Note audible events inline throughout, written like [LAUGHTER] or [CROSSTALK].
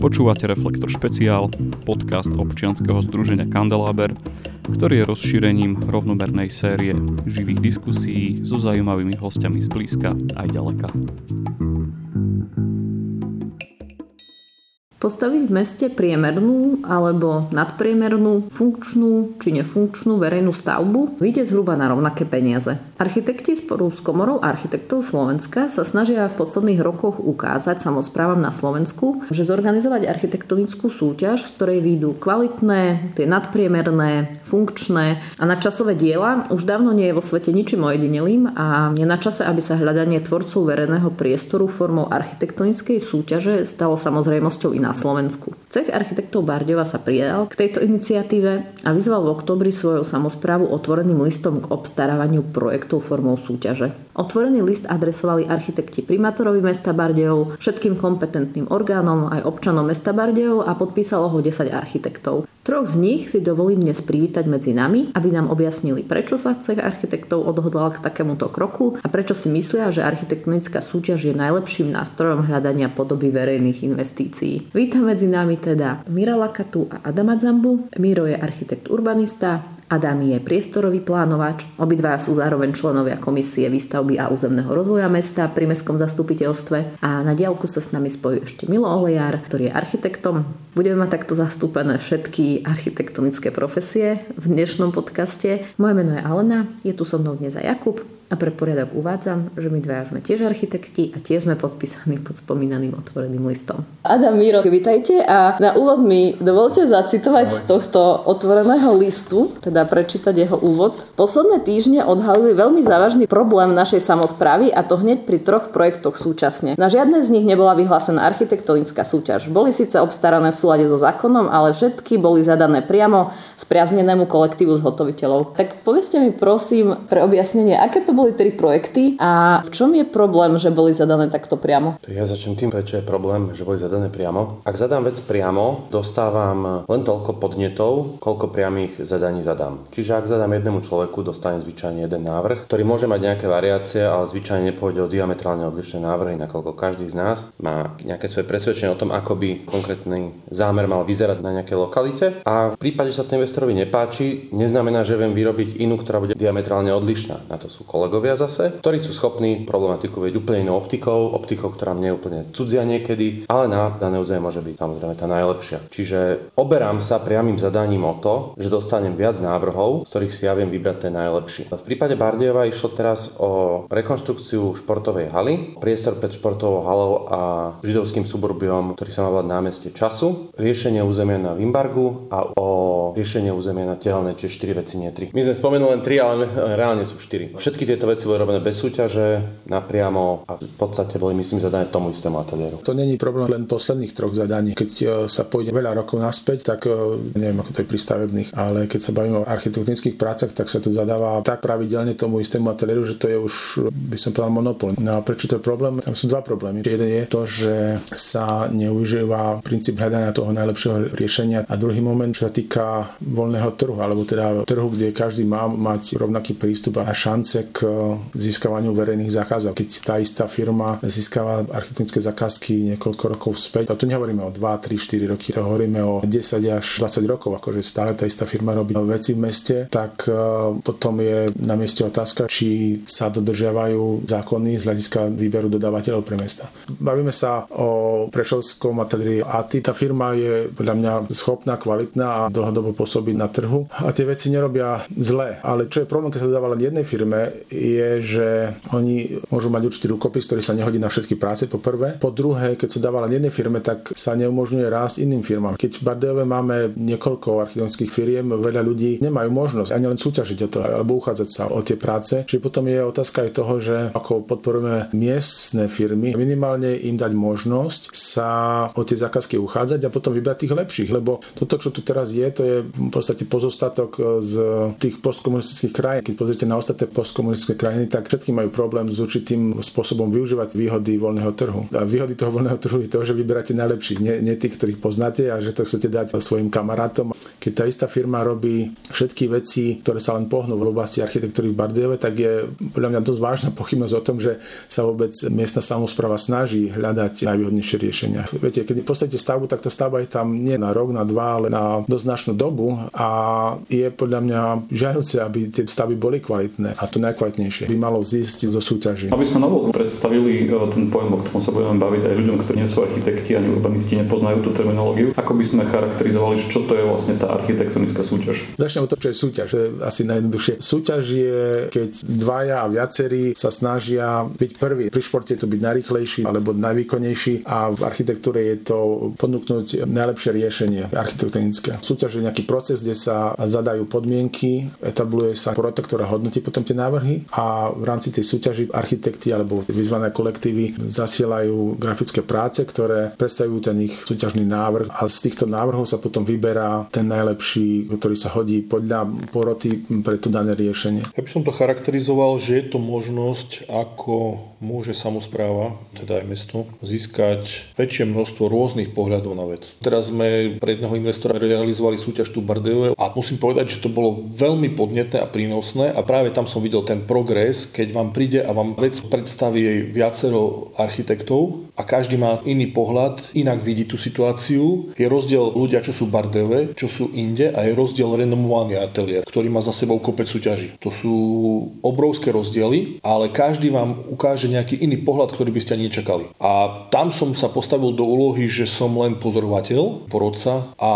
Počúvate Reflektor špeciál, podcast občianskeho združenia Kandelaber, ktorý je rozšírením rovnomernej série živých diskusí so zaujímavými hostiami z blízka aj ďaleka. Postaviť v meste priemernú alebo nadpriemernú, funkčnú či nefunkčnú verejnú stavbu vyjde zhruba na rovnaké peniaze. Architekti spolu s komorou architektov Slovenska sa snažia v posledných rokoch ukázať samozprávam na Slovensku, že zorganizovať architektonickú súťaž, z ktorej výjdu kvalitné, tie nadpriemerné, funkčné a nadčasové diela, už dávno nie je vo svete ničím ojedinelým a je na čase, aby sa hľadanie tvorcov verejného priestoru formou architektonickej súťaže stalo samozrejmosťou iná na Slovensku. Cech architektov Bardeva sa pridal k tejto iniciatíve a vyzval v oktobri svoju samozprávu otvoreným listom k obstarávaniu projektov formou súťaže. Otvorený list adresovali architekti primátorovi mesta Bardejov, všetkým kompetentným orgánom aj občanom mesta Bardejov a podpísalo ho 10 architektov. Troch z nich si dovolím dnes privítať medzi nami, aby nám objasnili, prečo sa cech architektov odhodlal k takémuto kroku a prečo si myslia, že architektonická súťaž je najlepším nástrojom hľadania podoby verejných investícií. Vítam medzi nami teda Mira Lakatu a Adama Zambu. Miro je architekt urbanista, Adam je priestorový plánovač, obidva sú zároveň členovia komisie výstavby a územného rozvoja mesta pri mestskom zastupiteľstve a na diálku sa s nami spojí ešte Milo Olejar, ktorý je architektom. Budeme mať takto zastúpené všetky architektonické profesie v dnešnom podcaste. Moje meno je Alena, je tu so mnou dnes aj Jakub. A pre poriadok uvádzam, že my dvaja sme tiež architekti a tiež sme podpísaní pod spomínaným otvoreným listom. Adam Miro, vítajte a na úvod mi dovolte zacitovať z tohto otvoreného listu, teda prečítať jeho úvod. Posledné týždne odhalili veľmi závažný problém našej samozprávy a to hneď pri troch projektoch súčasne. Na žiadne z nich nebola vyhlásená architektonická súťaž. Boli síce obstarané v súlade so zákonom, ale všetky boli zadané priamo spriaznenému kolektívu zhotoviteľov. Tak povedzte mi prosím pre objasnenie, aké to boli tri projekty a v čom je problém, že boli zadané takto priamo? Ja začnem tým, prečo je problém, že boli zadané priamo. Ak zadám vec priamo, dostávam len toľko podnetov, koľko priamých zadaní zadám. Čiže ak zadám jednému človeku, dostanem zvyčajne jeden návrh, ktorý môže mať nejaké variácie, ale zvyčajne nepôjde o diametrálne odlišné návrhy, nakoľko každý z nás má nejaké svoje presvedčenie o tom, ako by konkrétny zámer mal vyzerať na nejakej lokalite. A v prípade, že sa to investorovi nepáči, neznamená, že viem vyrobiť inú, ktorá bude diametrálne odlišná. Na to sú kolegovia kolegovia zase, ktorí sú schopní problematiku vedieť úplne inou optikou, optikou, ktorá mne je úplne cudzia niekedy, ale na dané územie môže byť samozrejme tá najlepšia. Čiže oberám sa priamým zadaním o to, že dostanem viac návrhov, z ktorých si ja viem vybrať ten najlepší. V prípade Bardejova išlo teraz o rekonštrukciu športovej haly, priestor pred športovou halou a židovským suburbiom, ktorý sa má volať námestie času, riešenie územia na Vimbargu a o riešenie územia na Tehelnej, čiže 4 veci, nie 3. My sme spomenuli len 3, ale reálne sú 4. Všetky tieto veci boli robené bez súťaže, napriamo a v podstate boli, myslím, zadané tomu istému ateliéru. To není problém len posledných troch zadaní. Keď e, sa pôjde veľa rokov naspäť, tak e, neviem, ako to je pri stavebných, ale keď sa bavíme o architektonických prácach, tak sa to zadáva tak pravidelne tomu istému ateliéru, že to je už, by som povedal, monopol. No a prečo to je problém? Tam sú dva problémy. Jeden je to, že sa neužíva princíp hľadania toho najlepšieho riešenia a druhý moment, čo sa týka voľného trhu, alebo teda trhu, kde každý má mať rovnaký prístup a šance k získavaniu verejných zákazok. Keď tá istá firma získava architektonické zakázky niekoľko rokov späť, a tu nehovoríme o 2, 3, 4 roky, to hovoríme o 10 až 20 rokov, akože stále tá istá firma robí veci v meste, tak e, potom je na mieste otázka, či sa dodržiavajú zákony z hľadiska výberu dodávateľov pre mesta. Bavíme sa o prešovskom ateliéri ATI. Tá firma je podľa mňa schopná, kvalitná a dlhodobo pôsobiť na trhu. A tie veci nerobia zle. Ale čo je problém, keď sa dodáva len jednej firme, je, že oni môžu mať určitý rukopis, ktorý sa nehodí na všetky práce, po prvé. Po druhé, keď sa dáva len jednej firme, tak sa neumožňuje rásť iným firmám. Keď v Bardejove máme niekoľko architektonických firiem, veľa ľudí nemajú možnosť ani len súťažiť o to, alebo uchádzať sa o tie práce. Čiže potom je otázka aj toho, že ako podporujeme miestne firmy, minimálne im dať možnosť sa o tie zákazky uchádzať a potom vybrať tých lepších, lebo toto, čo tu teraz je, to je v podstate pozostatok z tých postkomunistických krajín. Keď pozriete na ostatné postkomunistické severské krajiny, tak všetky majú problém s určitým spôsobom využívať výhody voľného trhu. A výhody toho voľného trhu je to, že vyberáte najlepších, nie, nie tých, ktorých poznáte a že to chcete dať svojim kamarátom. Keď tá istá firma robí všetky veci, ktoré sa len pohnú v oblasti architektúry v Bardejove, tak je podľa mňa dosť vážna pochybnosť o tom, že sa vôbec miestna samozpráva snaží hľadať najvýhodnejšie riešenia. Viete, keď postavíte stavbu, tak tá stavba je tam nie na rok, na dva, ale na dosť značnú dobu a je podľa mňa žiaduce, aby tie stavby boli kvalitné a to najkvalitnejšie by malo zísť zo súťaží. Aby sme novú predstavili e, ten pojem, o ktorom sa budeme baviť aj ľuďom, ktorí nie sú architekti ani urbanisti, nepoznajú tú terminológiu, ako by sme charakterizovali, čo to je vlastne tá architektonická súťaž? Začnem to, čo je súťaž. To je asi najjednoduchšie. Súťaž je, keď dvaja a viacerí sa snažia byť prvý. Pri športe je to byť najrychlejší alebo najvýkonnejší a v architektúre je to ponúknuť najlepšie riešenie architektonické. Súťaž je nejaký proces, kde sa zadajú podmienky, etabluje sa porota, ktorá hodnotí potom tie návrhy a v rámci tej súťaži architekti alebo vyzvané kolektívy zasielajú grafické práce, ktoré predstavujú ten ich súťažný návrh a z týchto návrhov sa potom vyberá ten najlepší, ktorý sa hodí podľa poroty pre to dané riešenie. Ja by som to charakterizoval, že je to možnosť, ako môže samozpráva, teda aj mesto, získať väčšie množstvo rôznych pohľadov na vec. Teraz sme pre jedného investora realizovali súťaž tu Bardejove a musím povedať, že to bolo veľmi podnetné a prínosné a práve tam som videl ten progres, keď vám príde a vám vec predstaví viacero architektov a každý má iný pohľad, inak vidí tú situáciu. Je rozdiel ľudia, čo sú Bardejove, čo sú inde a je rozdiel renomovaný ateliér, ktorý má za sebou kopec súťaží. To sú obrovské rozdiely, ale každý vám ukáže nejaký iný pohľad, ktorý by ste ani nečakali. A tam som sa postavil do úlohy, že som len pozorovateľ, porodca a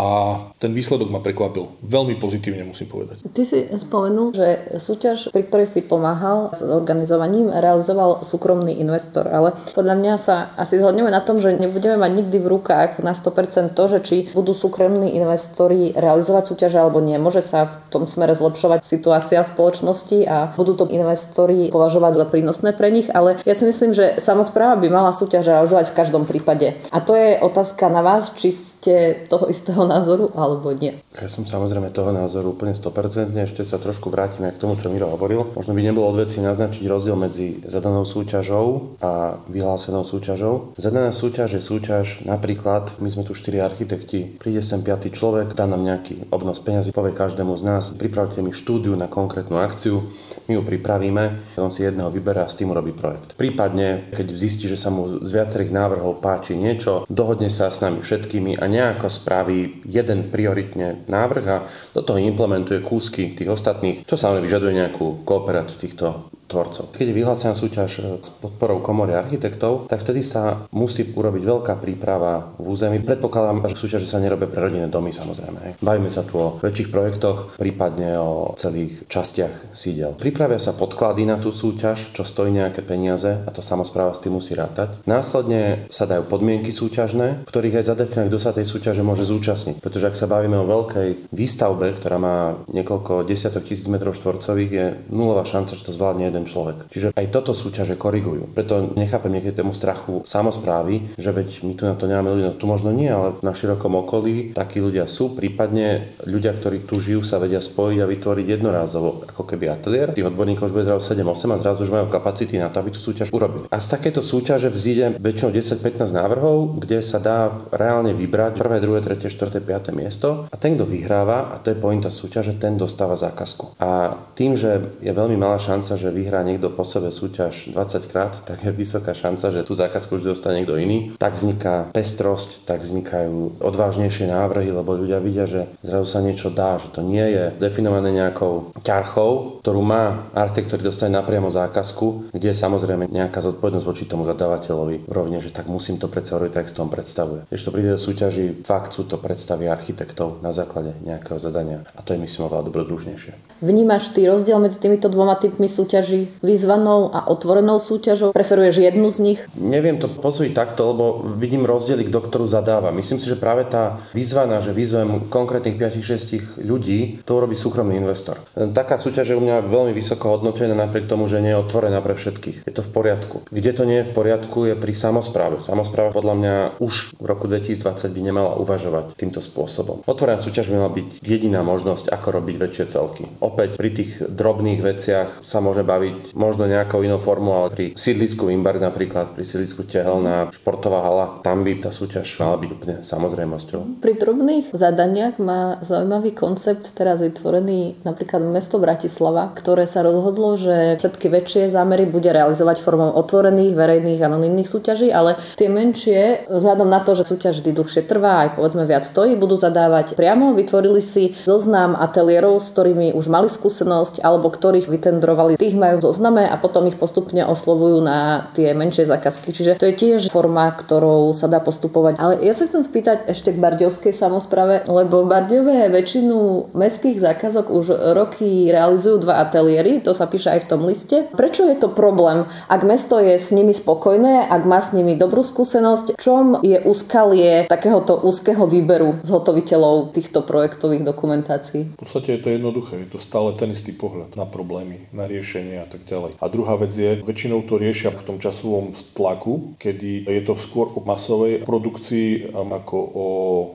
ten výsledok ma prekvapil. Veľmi pozitívne musím povedať. Ty si spomenul, že súťaž, pri ktorej si pomáhal s organizovaním, realizoval súkromný investor, ale podľa mňa sa asi zhodneme na tom, že nebudeme mať nikdy v rukách na 100% to, že či budú súkromní investori realizovať súťaže alebo nie. Môže sa v tom smere zlepšovať situácia spoločnosti a budú to investori považovať za prínosné pre nich, ale ja si myslím, že samozpráva by mala súťaž realizovať v každom prípade. A to je otázka na vás, či ste toho istého názoru alebo nie. Ja som samozrejme toho názoru úplne 100%. Ešte sa trošku vrátime k tomu, čo Miro hovoril. Možno by nebolo od veci naznačiť rozdiel medzi zadanou súťažou a vyhlásenou súťažou. Zadaná súťaž je súťaž napríklad, my sme tu štyri architekti, príde sem piatý človek, dá nám nejaký obnos peniazy, povie každému z nás, pripravte mi štúdiu na konkrétnu akciu, my ju pripravíme, on si jedného vyberá a s tým urobí projekt. Prípadne, keď zistí, že sa mu z viacerých návrhov páči niečo, dohodne sa s nami všetkými a nejako spraví jeden prioritne návrh a do toho implementuje kúsky tých ostatných, čo sa vyžaduje nejakú kooperáciu týchto tvorcov. Keď je vyhlásená súťaž e, s podporou komory architektov, tak vtedy sa musí urobiť veľká príprava v území. Predpokladám, že súťaže sa nerobia pre rodinné domy samozrejme. Bavíme sa tu o väčších projektoch, prípadne o celých častiach sídel. Pripravia sa podklady na tú súťaž, čo stojí nejaké peniaze a to samozpráva s tým musí rátať. Následne sa dajú podmienky súťažné, v ktorých aj zadefinuje, kto sa tej súťaže môže zúčastniť. Pretože ak sa bavíme o veľkej výstavbe, ktorá má niekoľko desiatok tisíc metrov štvorcových, je nulová šanca, že to zvládne jeden človek. Čiže aj toto súťaže korigujú. Preto nechápem niekedy tému strachu samozprávy, že veď my tu na to nemáme ľudí, no tu možno nie, ale na širokom okolí takí ľudia sú, prípadne ľudia, ktorí tu žijú, sa vedia spojiť a vytvoriť jednorázovo ako keby ateliér. Tých odborníkov už bude zrazu 7-8 a zrazu už majú kapacity na to, aby tú súťaž urobili. A z takéto súťaže vzíde väčšinou 10-15 návrhov, kde sa dá reálne vybrať prvé, druhé, tretie, štvrté, piaté miesto a ten, kto vyhráva, a to je pointa súťaže, ten dostáva zákazku. A tým, že je veľmi malá šanca, že vy vyhrá niekto po sebe súťaž 20 krát, tak je vysoká šanca, že tú zákazku už dostane niekto iný. Tak vzniká pestrosť, tak vznikajú odvážnejšie návrhy, lebo ľudia vidia, že zrazu sa niečo dá, že to nie je definované nejakou ťarchou, ktorú má architekt, ktorý dostane napriamo zákazku, kde je samozrejme nejaká zodpovednosť voči tomu zadávateľovi rovne, že tak musím to predsa robiť tak, tom predstavuje. Keď to príde do súťaži, fakt sú to predstavy architektov na základe nejakého zadania a to je myslím oveľa dobrodružnejšie. Vnímaš ty rozdiel medzi týmito dvoma typmi súťaží? Súťaži, vyzvanou a otvorenou súťažou? Preferuješ jednu z nich? Neviem to posúdiť takto, lebo vidím rozdiely, kto ktorú zadáva. Myslím si, že práve tá vyzvaná, že vyzvem konkrétnych 5-6 ľudí, to urobí súkromný investor. Taká súťaž je u mňa veľmi vysoko hodnotená napriek tomu, že nie je otvorená pre všetkých. Je to v poriadku. Kde to nie je v poriadku, je pri samozpráve. Samozpráva podľa mňa už v roku 2020 by nemala uvažovať týmto spôsobom. Otvorená súťaž by mala byť jediná možnosť, ako robiť väčšie celky. Opäť pri tých drobných veciach sa môže baviť spraviť možno nejakou inou formou, ale pri sídlisku Imberg napríklad, pri sídlisku Tehelná, športová hala, tam by tá súťaž mala byť úplne samozrejmosťou. Pri drobných zadaniach má zaujímavý koncept teraz vytvorený napríklad mesto Bratislava, ktoré sa rozhodlo, že všetky väčšie zámery bude realizovať formou otvorených, verejných, anonimných súťaží, ale tie menšie, vzhľadom na to, že súťaž vždy dlhšie trvá, aj povedzme viac stojí, budú zadávať priamo. Vytvorili si zoznam ateliérov, s ktorými už mali skúsenosť alebo ktorých vytendrovali, tých majú v zozname a potom ich postupne oslovujú na tie menšie zákazky. Čiže to je tiež forma, ktorou sa dá postupovať. Ale ja sa chcem spýtať ešte k bardiovskej samozprave, lebo Bardiové väčšinu mestských zákazok už roky realizujú dva ateliéry, to sa píše aj v tom liste. Prečo je to problém? Ak mesto je s nimi spokojné, ak má s nimi dobrú skúsenosť, čom je úskalie takéhoto úzkeho výberu zhotoviteľov týchto projektových dokumentácií? V podstate je to jednoduché, je to stále ten istý pohľad na problémy, na riešenie a tak ďalej. A druhá vec je, väčšinou to riešia v tom časovom tlaku, kedy je to skôr o masovej produkcii ako o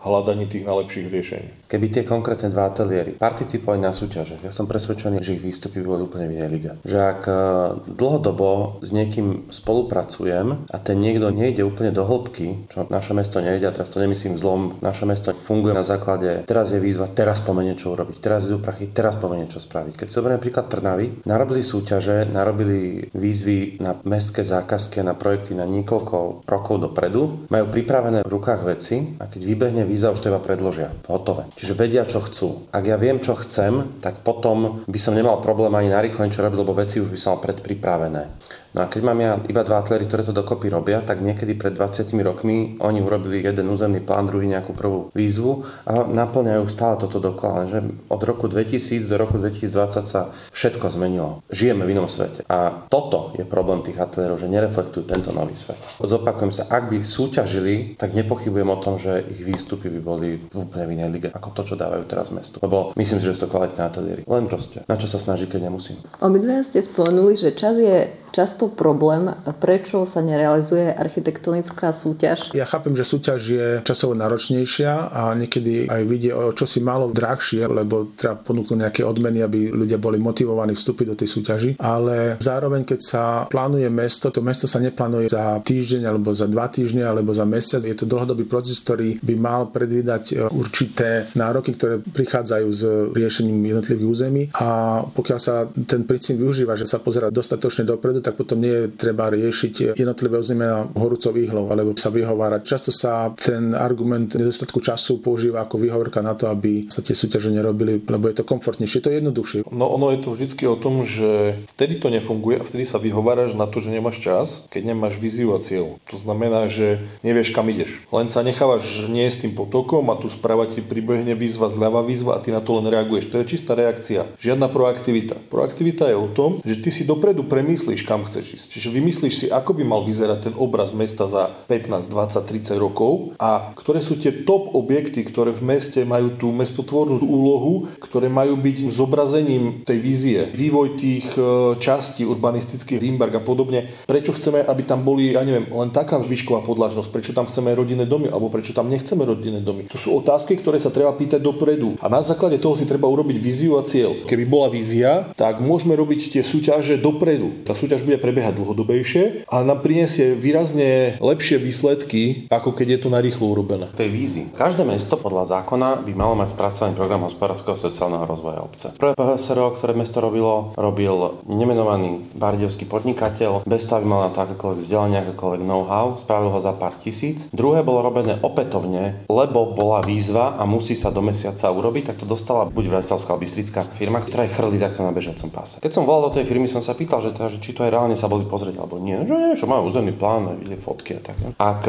hľadaní tých najlepších riešení. Keby tie konkrétne dva ateliéry participovali na súťaže, ja som presvedčený, že ich výstupy boli úplne v inej lige. Že ak e, dlhodobo s niekým spolupracujem a ten niekto nejde úplne do hĺbky, čo naše mesto nejde, a teraz to nemyslím zlom, naše mesto funguje na základe, teraz je výzva, teraz pomenie čo urobiť, teraz idú prachy, teraz pomenie čo spraviť. Keď zoberieme príklad Trnavy, narobili súťaže, narobili výzvy na mestské zákazky na projekty na niekoľko rokov dopredu, majú pripravené v rukách veci a keď vybehne výzva, už to iba predložia. Hotové. Čiže vedia, čo chcú. Ak ja viem, čo chcem, tak potom by som nemal problém ani narýchlo niečo robiť, lebo veci už by som mal predpripravené. No a keď mám ja iba dva ateliéry, ktoré to dokopy robia, tak niekedy pred 20 rokmi oni urobili jeden územný plán, druhý nejakú prvú výzvu a naplňajú stále toto dokola. Že od roku 2000 do roku 2020 sa všetko zmenilo. Žijeme v inom svete. A toto je problém tých ateliérov, že nereflektujú tento nový svet. Zopakujem sa, ak by súťažili, tak nepochybujem o tom, že ich výstupy by boli v úplne v inej lige, ako to, čo dávajú teraz mestu. Lebo myslím si, že sú to kvalitné ateliéry. Len proste, na čo sa snaží, keď nemusím. Obidve ste spomenuli, že čas je často problém, prečo sa nerealizuje architektonická súťaž. Ja chápem, že súťaž je časovo náročnejšia a niekedy aj vidie o čosi málo drahšie, lebo treba ponúknuť nejaké odmeny, aby ľudia boli motivovaní vstúpiť do tej súťaži. Ale zároveň, keď sa plánuje mesto, to mesto sa neplánuje za týždeň alebo za dva týždne alebo za mesiac. Je to dlhodobý proces, ktorý by mal predvídať určité nároky, ktoré prichádzajú s riešením jednotlivých území a pokiaľ sa ten princíp využíva, že sa pozera dostatočne dopredu, tak potom nie je treba riešiť jednotlivé ozemia horúcov výhlov alebo sa vyhovárať. Často sa ten argument nedostatku času používa ako výhovorka na to, aby sa tie súťaže nerobili, lebo je to komfortnejšie, to je jednoduchšie. No ono je to vždy o tom, že vtedy to nefunguje a vtedy sa vyhováraš na to, že nemáš čas, keď nemáš víziu a cieľ. To znamená, že nevieš kam ideš. Len sa nechávaš nie s tým potokom a tu správa ti pribehne výzva, zľava výzva a ty na to len reaguješ. To je čistá reakcia. Žiadna proaktivita. Proaktivita je o tom, že ty si dopredu premyslíš, kam chceš ísť. Čiže vymyslíš si, ako by mal vyzerať ten obraz mesta za 15, 20, 30 rokov a ktoré sú tie top objekty, ktoré v meste majú tú mestotvornú úlohu, ktoré majú byť zobrazením tej vízie. Vývoj tých e, častí urbanistických, Rimberg a podobne. Prečo chceme, aby tam boli, ja neviem, len taká výšková podlažnosť, prečo tam chceme rodinné domy, alebo prečo tam nechceme rodinné domy. To sú otázky, ktoré sa treba pýtať dopredu. A na základe toho si treba urobiť víziu a cieľ. Keby bola vízia, tak môžeme robiť tie súťaže dopredu. Tá súťaž súťaž bude prebiehať dlhodobejšie a nám priniesie výrazne lepšie výsledky, ako keď je to na rýchlo urobené. Tej vízi. Každé mesto podľa zákona by malo mať spracovaný program hospodárskeho sociálneho rozvoja obce. Prvé PHSRO, ktoré mesto robilo, robil nemenovaný bardiovský podnikateľ, bez toho, aby mal na to akékoľvek vzdelanie, akékoľvek know-how, spravil ho za pár tisíc. Druhé bolo robené opätovne, lebo bola výzva a musí sa do mesiaca urobiť, tak to dostala buď Vreselská bystrická firma, ktorá je chrli takto na bežiacom páse. Keď som volal do tej firmy, som sa pýtal, že, teda, že či to je reálne sa boli pozrieť, alebo nie. Že nie, čo majú územný plán, ide fotky a tak. Ak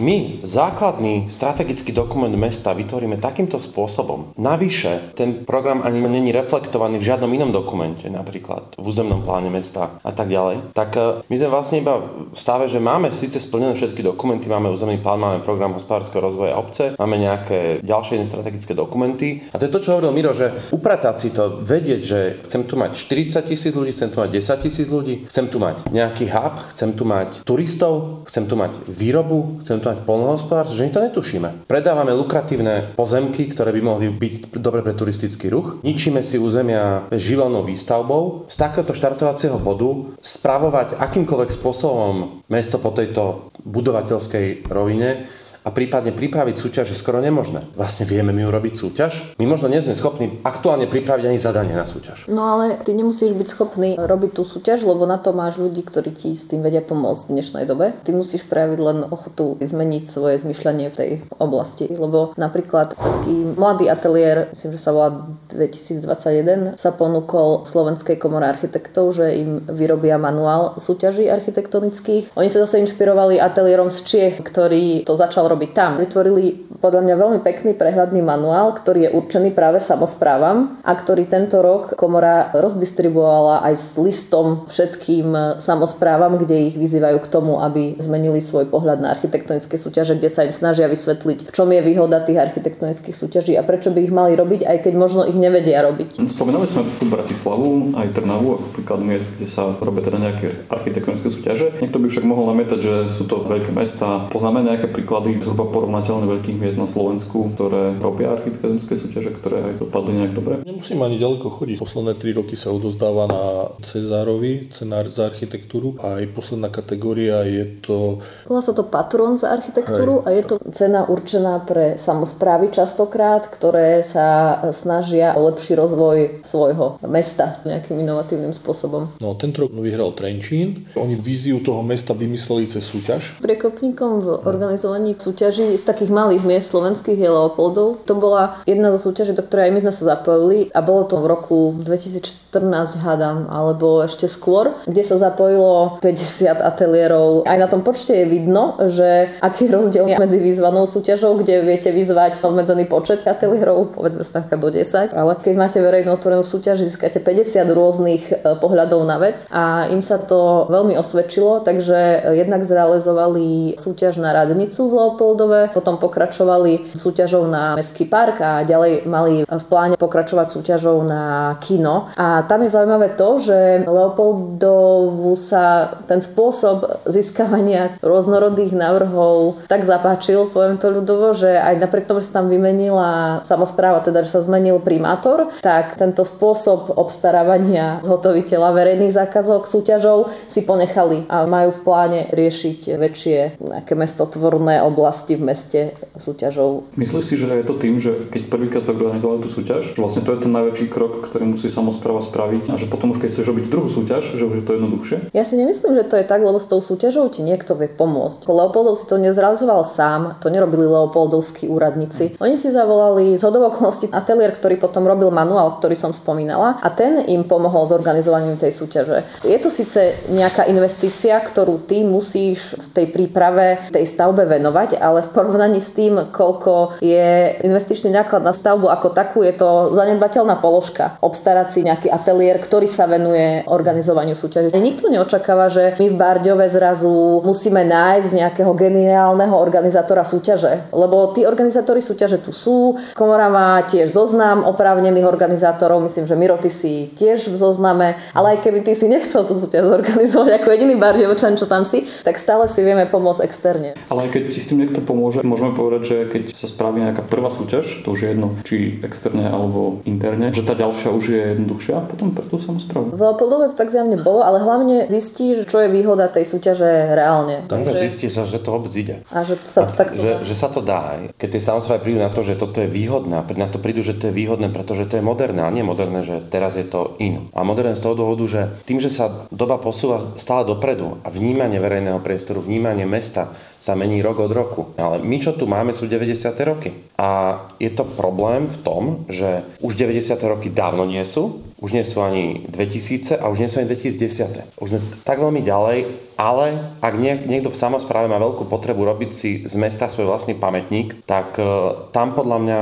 my základný strategický dokument mesta vytvoríme takýmto spôsobom, navyše ten program ani není reflektovaný v žiadnom inom dokumente, napríklad v územnom pláne mesta a tak ďalej, tak e, my sme vlastne iba v stave, že máme síce splnené všetky dokumenty, máme územný plán, máme program hospodárskeho rozvoja obce, máme nejaké ďalšie strategické dokumenty. A to je to, čo hovoril Miro, že upratať si to, vedieť, že chcem tu mať 40 tisíc ľudí, chcem tu mať 10 tisíc ľudí, chcem tu mať nejaký hub, chcem tu mať turistov, chcem tu mať výrobu, chcem mať polnohospodárstvo, že my to netušíme. Predávame lukratívne pozemky, ktoré by mohli byť dobre pre turistický ruch. Ničíme si územia živelnou výstavbou. Z takéhoto štartovacieho bodu spravovať akýmkoľvek spôsobom mesto po tejto budovateľskej rovine a prípadne pripraviť súťaž je skoro nemožné. Vlastne vieme my urobiť súťaž? My možno nie sme schopní aktuálne pripraviť ani zadanie na súťaž. No ale ty nemusíš byť schopný robiť tú súťaž, lebo na to máš ľudí, ktorí ti s tým vedia pomôcť v dnešnej dobe. Ty musíš prejaviť len ochotu zmeniť svoje zmyšľanie v tej oblasti, lebo napríklad taký mladý ateliér, myslím, že sa volá 2021, sa ponúkol Slovenskej komore architektov, že im vyrobia manuál súťaží architektonických. Oni sa zase inšpirovali ateliérom z Čiech, ktorý to začal robiť tam. Vytvorili podľa mňa veľmi pekný prehľadný manuál, ktorý je určený práve samozprávam a ktorý tento rok komora rozdistribuovala aj s listom všetkým samozprávam, kde ich vyzývajú k tomu, aby zmenili svoj pohľad na architektonické súťaže, kde sa im snažia vysvetliť, v čom je výhoda tých architektonických súťaží a prečo by ich mali robiť, aj keď možno ich nevedia robiť. Spomínali sme tu Bratislavu, aj Trnavu ako príklad miest, kde sa robia teda nejaké architektonické súťaže. Niekto by však mohol namietať, že sú to veľké mesta. Poznáme nejaké príklady zhruba porovnateľne veľkých miest na Slovensku, ktoré robia architektonické súťaže, ktoré aj dopadli nejak dobre? Nemusím ani ďaleko chodiť. Posledné tri roky sa odozdáva na Cezárovi, cenár za architektúru a aj posledná kategória je to... Volá sa to patron za architektúru Hej. a je to cena určená pre samozprávy častokrát, ktoré sa snažia o lepší rozvoj svojho mesta nejakým inovatívnym spôsobom. No, tento rok vyhral Trenčín. Oni víziu toho mesta vymysleli cez súťaž. Priekopníkom v organizovaní súťaží z takých malých miest slovenských je Leopoldov. To bola jedna zo súťaží, do ktorej aj my sme sa zapojili a bolo to v roku 2014 hádam, alebo ešte skôr, kde sa zapojilo 50 ateliérov. Aj na tom počte je vidno, že aký je rozdiel medzi výzvanou súťažou, kde viete vyzvať obmedzený počet ateliérov, povedzme sa do 10, ale keď máte verejnú otvorenú súťaž, získate 50 rôznych e, pohľadov na vec a im sa to veľmi osvedčilo, takže jednak zrealizovali súťaž na radnicu v Leopoldove, potom pokračovali súťažou na Mestský park a ďalej mali v pláne pokračovať súťažou na kino. A tam je zaujímavé to, že Leopoldovu sa ten spôsob získavania rôznorodých návrhov tak zapáčil, poviem to ľudovo, že aj napriek tomu, že sa tam vymenila samozpráva, teda že sa zmenil primátor, tak tento spôsob obstarávania zhotoviteľa verejných zákazok súťažov si ponechali a majú v pláne riešiť väčšie nejaké mestotvorné oblasti v meste súťažou. Myslíš si, že je to tým, že keď prvýkrát zorganizovali tú súťaž, že vlastne to je ten najväčší krok, ktorý musí samozpráva spraviť a že potom už keď chceš robiť druhú súťaž, že už je to jednoduchšie? Ja si nemyslím, že to je tak, lebo s tou súťažou ti niekto vie pomôcť. Leopoldov si to nezrealizoval sám, to nerobili Leopoldovskí úradníci. Oni si zavolali z okolností ateliér, ktorý potom robil manuál, ktorý som spomínala a ten im pomohol s organizovaním tej súťaže. Je to síce nejaká investícia, ktorú ty musíš v tej príprave tej stavbe venovať, ale v porovnaní s tým, koľko je investičný náklad na stavbu ako takú, je to zanedbateľná položka. Obstarať si nejaký ateliér, ktorý sa venuje organizovaniu súťaže. Nikto neočakáva, že my v Barďove zrazu musíme nájsť nejakého geniálneho organizátora súťaže, lebo tí organizátori súťaže tu sú. Komora má tiež zoznam oprávnených organizátorov, myslím, že Miro, ty si tiež v zozname, ale aj keby ty si nechcel tú súťaž zorganizovať ako jediný Barďovčan, čo tam si, tak stále si vieme pomôcť externe. Ale aj keď ti s tým niekto pomôže, môžeme povedať, že keď sa spraví nejaká prvá súťaž, to už je jedno, či externe alebo interne, že tá ďalšia už je jednoduchšia potom pre tú samozprávu. V Leopoldove to tak zjavne bolo, ale hlavne zistíš, čo je výhoda tej súťaže reálne. Takže zistíš, že to vôbec ide. A že sa to takto že, že sa to dá. Keď tie samozprávy prídu na to, že toto je výhodné, a na to prídu, že to je výhodné, pretože to je moderné, a nie moderné, že teraz je to in. A moderné z toho dôvodu, že tým, že sa doba posúva stále dopredu a vnímanie verejného priestoru, vnímanie mesta sa mení rok od roku. Ale my, čo tu máme, sú 90. roky. A je to problém v tom, že už 90. roky dávno nie sú, už nie sú ani 2000 a už nie sú ani 2010. Už sme tak veľmi ďalej, ale ak niekto v samozpráve má veľkú potrebu robiť si z mesta svoj vlastný pamätník, tak e, tam podľa mňa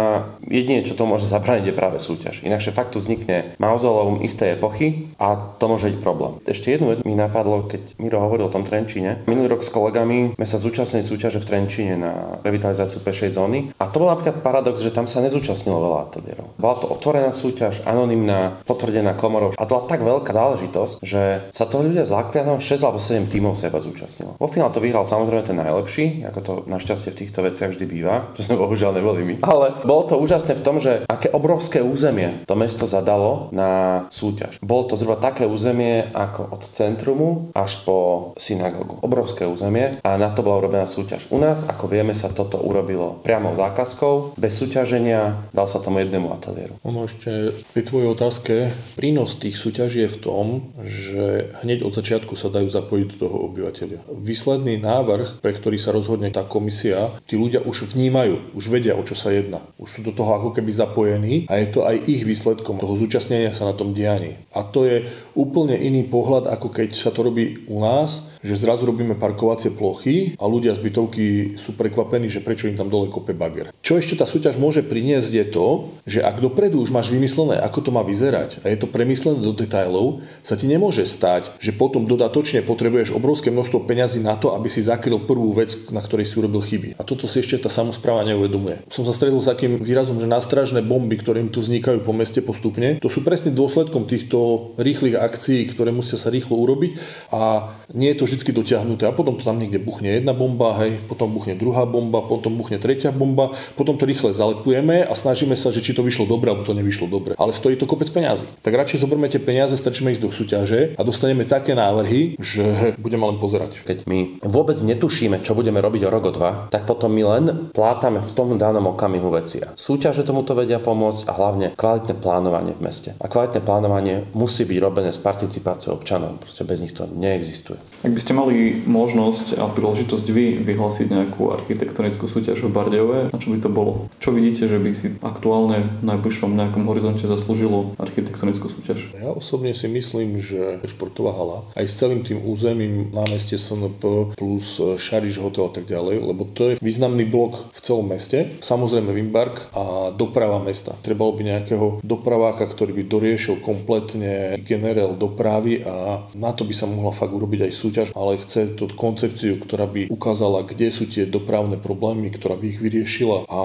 jedine, čo to môže zabrániť, je práve súťaž. Inakšie fakt tu vznikne mauzoleum istej epochy a to môže byť problém. Ešte jednu vec mi napadlo, keď Miro hovoril o tom Trenčíne. Minulý rok s kolegami sme sa zúčastnili súťaže v Trenčíne na revitalizáciu pešej zóny a to bol napríklad paradox, že tam sa nezúčastnilo veľa ateliérov. Bola to otvorená súťaž, anonymná, potvrdená komorou a to bola tak veľká záležitosť, že sa toho ľudia a 6 alebo 7 tímov mimo seba zúčastnilo. Vo finále to vyhral samozrejme ten najlepší, ako to našťastie v týchto veciach vždy býva, čo sme bohužiaľ neboli my. Ale bolo to úžasné v tom, že aké obrovské územie to mesto zadalo na súťaž. Bolo to zhruba také územie ako od centrumu až po synagógu. Obrovské územie a na to bola urobená súťaž. U nás, ako vieme, sa toto urobilo priamo zákazkou, bez súťaženia, dal sa tomu jednému ateliéru. Ono ešte pri tvojej otázke, prínos tých súťaží je v tom, že hneď od začiatku sa dajú zapojiť do toho obyvateľia. Výsledný návrh, pre ktorý sa rozhodne tá komisia, tí ľudia už vnímajú, už vedia, o čo sa jedná. Už sú do toho ako keby zapojení a je to aj ich výsledkom toho zúčastnenia sa na tom dianí. A to je úplne iný pohľad, ako keď sa to robí u nás, že zrazu robíme parkovacie plochy a ľudia z bytovky sú prekvapení, že prečo im tam dole kope bager. Čo ešte tá súťaž môže priniesť je to, že ak dopredu už máš vymyslené, ako to má vyzerať a je to premyslené do detailov, sa ti nemôže stať, že potom dodatočne potrebuješ obrovské množstvo peňazí na to, aby si zakryl prvú vec, na ktorej si urobil chyby. A toto si ešte tá samozpráva neuvedomuje. Som sa stretol s takým výrazom, že nástražné bomby, ktoré tu vznikajú po meste postupne, to sú presne dôsledkom týchto rýchlych akcií, ktoré musia sa rýchlo urobiť a nie je to vždy dotiahnuté a potom to tam niekde buchne jedna bomba, hej, potom buchne druhá bomba, potom buchne tretia bomba, potom to rýchle zalepujeme a snažíme sa, že či to vyšlo dobre alebo to nevyšlo dobre. Ale stojí to kopec peňazí. Tak radšej zoberme tie peniaze, stačíme ísť do súťaže a dostaneme také návrhy, že budeme len pozerať. Keď my vôbec netušíme, čo budeme robiť o rok o dva, tak potom my len plátame v tom danom okamihu veci. Súťaže tomuto vedia pomôcť a hlavne kvalitné plánovanie v meste. A kvalitné plánovanie musí byť robené s participáciou občanov. Proste bez nich to neexistuje. Ak by ste mali možnosť a príležitosť vy vyhlásiť nejakú architektonickú súťaž v Bardejove, na čo by to bolo? Čo vidíte, že by si aktuálne v najbližšom nejakom horizonte zaslúžilo architektonickú súťaž? Ja osobne si myslím, že športová hala aj s celým tým územím námestie SNP plus Šariš hotel a tak ďalej, lebo to je významný blok v celom meste. Samozrejme Wimbark a doprava mesta. Trebalo by nejakého dopraváka, ktorý by doriešil kompletne generál dopravy a na to by sa mohla fakt urobiť aj súťaž, ale chce to koncepciu, ktorá by ukázala, kde sú tie dopravné problémy, ktorá by ich vyriešila. A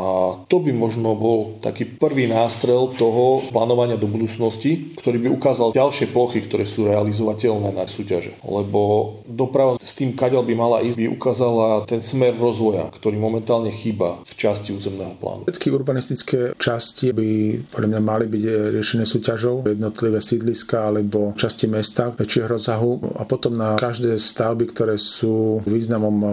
to by možno bol taký prvý nástrel toho plánovania do budúcnosti, ktorý by ukázal ďalšie plochy, ktoré sú realizovateľné na súťaže. Lebo doprava s tým, kadeľ by mala ísť, by ukázala ten smer rozvoja, ktorý momentálne chýba v časti územného plánu. Všetky urbanistické časti by podľa mňa mali byť riešené súťažou, jednotlivé sídliska alebo časti mesta väčšieho rozsahu a potom na každé stavby, ktoré sú významom e,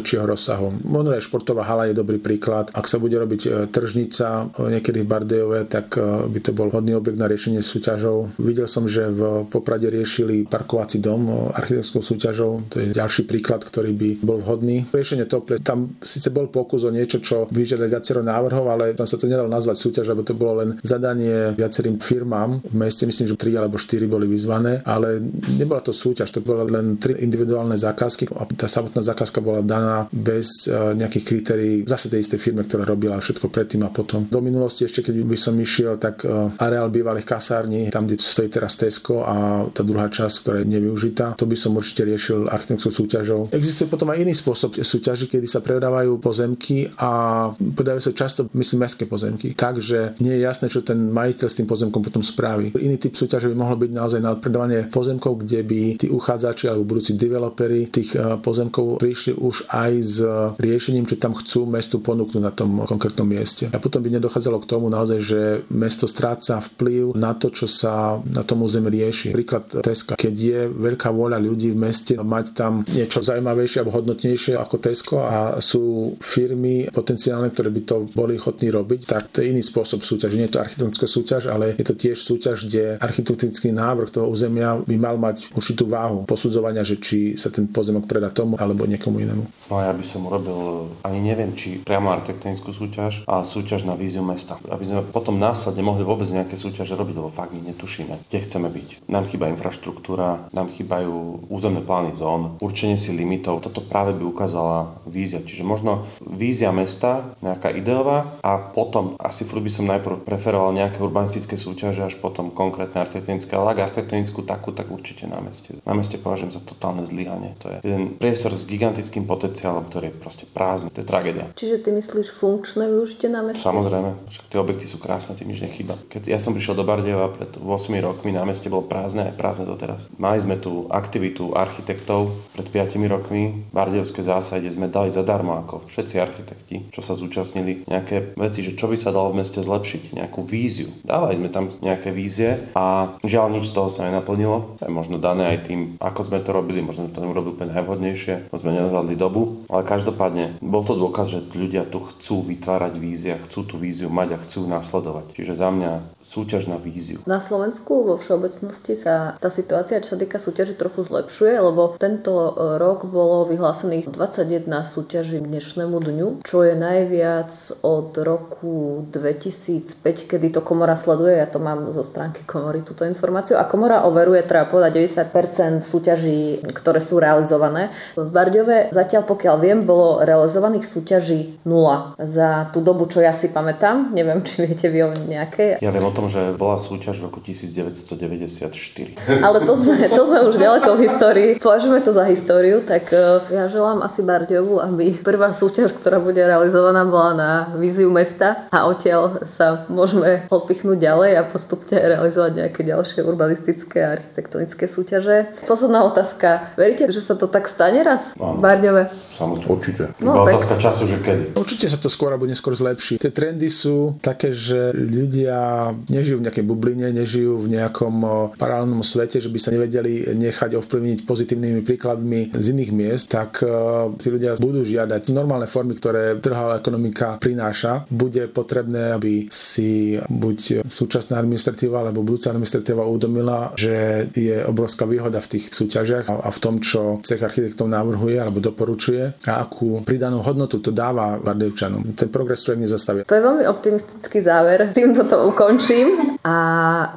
väčšieho rozsahu. Možno aj športová hala je dobrý príklad. Ak sa bude robiť e, tržnica e, niekedy v Bardejove, tak by to bol hodný objekt na riešenie súťažov. Videl som, že v Poprade riešili parkovací dom architektskou súťažou. To je ďalší príklad, ktorý by bol vhodný. Riešenie to, tam síce bol pokus o niečo, čo vyžiada viacero návrhov, ale tam sa to nedalo nazvať súťaž, lebo to bolo len zadanie viacerým firmám. V meste myslím, že tri alebo štyri boli vyzvané, ale nebola to súťaž, to bolo len tri individuálne zákazky a tá samotná zákazka bola daná bez e, nejakých kritérií zase tej istej firme, ktorá robila všetko predtým a potom. Do minulosti ešte, keď by som išiel, tak e, areál bývalých kasární, tam, kde stojí teraz Tesco a tá druhá časť, ktorá je nevyužitá, to by som určite riešil architektskou súťažou. Existuje potom aj iný spôsob súťaži, kedy sa predávajú pozemky a predávajú sa často, myslím, mestské pozemky. Takže nie je jasné, čo ten majiteľ s tým pozemkom potom spraví. Iný typ súťaže by mohlo byť naozaj na predávanie pozemkov, kde by tí uchádzači alebo budúci developeri tých eh, pozemkov prišli už aj s riešením, čo tam chcú mestu ponúknuť na tom konkrétnom mieste. A potom by nedochádzalo k tomu naozaj, že mesto stráca vplyv na to, čo sa na tom území rieši. Príklad Teska. Keď je veľká vôľa ľudí v meste mať tam niečo zaujímavejšie alebo hodnotnejšie ako Tesco a sú firmy potenciálne, ktoré by to boli ochotní robiť, tak to je iný spôsob súťaže. Nie je to architektonická súťaž, ale je to tiež súťaž, kde architektonický návrh toho územia by mal mať určitú váhu posudzovania, že či sa ten pozemok predá tomu alebo niekomu inému. No ja by som urobil, ani neviem, či priamo architektonickú súťaž, ale súťaž na víziu mesta. Aby sme potom následne mohli vôbec nejaké súťaže robiť, lebo fakt my netušíme, kde chceme byť. Nám chýba infraštruktúra, nám chýbajú územné plány zón, určenie si limitov. Toto práve by ukázala vízia. Čiže možno vízia mesta, nejaká ideová a potom asi furt by som najprv preferoval nejaké urbanistické súťaže, až potom konkrétne architektonické, ale ak architektonickú takú, tak určite na meste. Na meste považujem za totálne zlyhanie. To je jeden priestor s gigantickým potenciálom, ktorý je proste prázdny. To je tragédia. Čiže ty myslíš funkčné využitie na meste? Samozrejme, však tie objekty sú krásne, tým nič nechýba. Keď ja som prišiel do Bardejova pred 8 rokmi, na meste bolo prázdne, aj prázdne doteraz. Mali sme tu aktivitu architektov pred 5 rokmi v Bardejovskej zásade sme dali zadarmo ako všetci architekti, čo sa zúčastnili, nejaké veci, že čo by sa dalo v meste zlepšiť, nejakú víziu. Dávali sme tam nejaké vízie a žiaľ nič z toho sa nenaplnilo. To je možno dané aj tým, ako sme to robili, možno to neurobili úplne najvhodnejšie, možno sme nezvládli dobu, ale každopádne bol to dôkaz, že ľudia tu chcú vytvárať vízie, chcú tú víziu mať a chcú následovať. Čiže za mňa súťaž na víziu. Na Slovensku vo všeobecnosti sa tá situácia, čo sa týka súťaži, trochu zlepšuje, lebo tento e, rok bolo vyhlásených 21 súťaží k dnešnému dňu, čo je najviac od roku 2005, kedy to komora sleduje, ja to mám zo stránky komory túto informáciu a komora overuje, treba povedať, 90% súťaží, ktoré sú realizované. V Bardiove zatiaľ, pokiaľ viem, bolo realizovaných súťaží nula za tú dobu, čo ja si pamätám. Neviem, [LAUGHS] či viete vy o nejaké. Ja viem o tom, že bola súťaž v roku 1994. Ale to sme, to sme už ďaleko v histórii. Považujeme to za históriu, tak e, ja želám asi Bardiovu, aby prvá súťaž, ktorá bude realizovaná, bola na víziu mesta a odtiaľ sa môžeme odpichnúť ďalej a postupne realizovať nejaké ďalšie urbanistické a architektonické súťaže. Posledná otázka. Veríte, že sa to tak stane raz v Bardiove? Samozrejme. Určite. No, tak- otázka času, že kedy. Určite sa to skôr alebo neskôr zlepší. Tie trendy sú také, že ľudia nežijú v nejakej bubline, nežijú v nejakom paralelnom svete, že by sa nevedeli nechať ovplyvniť pozitívnymi príkladmi z iných miest, tak o, tí ľudia budú žiadať normálne formy, ktoré trhová ekonomika prináša. Bude potrebné, aby si buď súčasná administratíva alebo budúca administratíva uvedomila, že je obrovská výhoda v tých súťažiach a a v tom, čo cech architektov navrhuje alebo doporučuje a akú pridanú hodnotu to dáva Bardejčanom. Ten progres človek nezastavia. To je veľmi optimistický záver. [LAUGHS] Týmto to ukončím a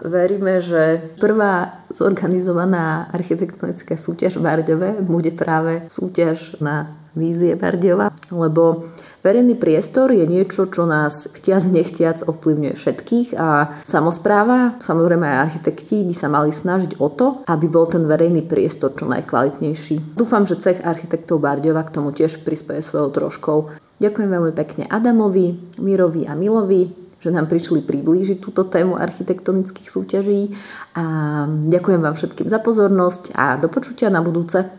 veríme, že prvá zorganizovaná architektonická súťaž v Bardiove bude práve súťaž na vízie Bardiova, lebo Verejný priestor je niečo, čo nás chtiac nechtiac ovplyvňuje všetkých a samozpráva, samozrejme aj architekti by sa mali snažiť o to, aby bol ten verejný priestor čo najkvalitnejší. Dúfam, že cech architektov Bardiova k tomu tiež prispieje svojou troškou. Ďakujem veľmi pekne Adamovi, Mirovi a Milovi, že nám prišli priblížiť túto tému architektonických súťaží a ďakujem vám všetkým za pozornosť a do počutia na budúce.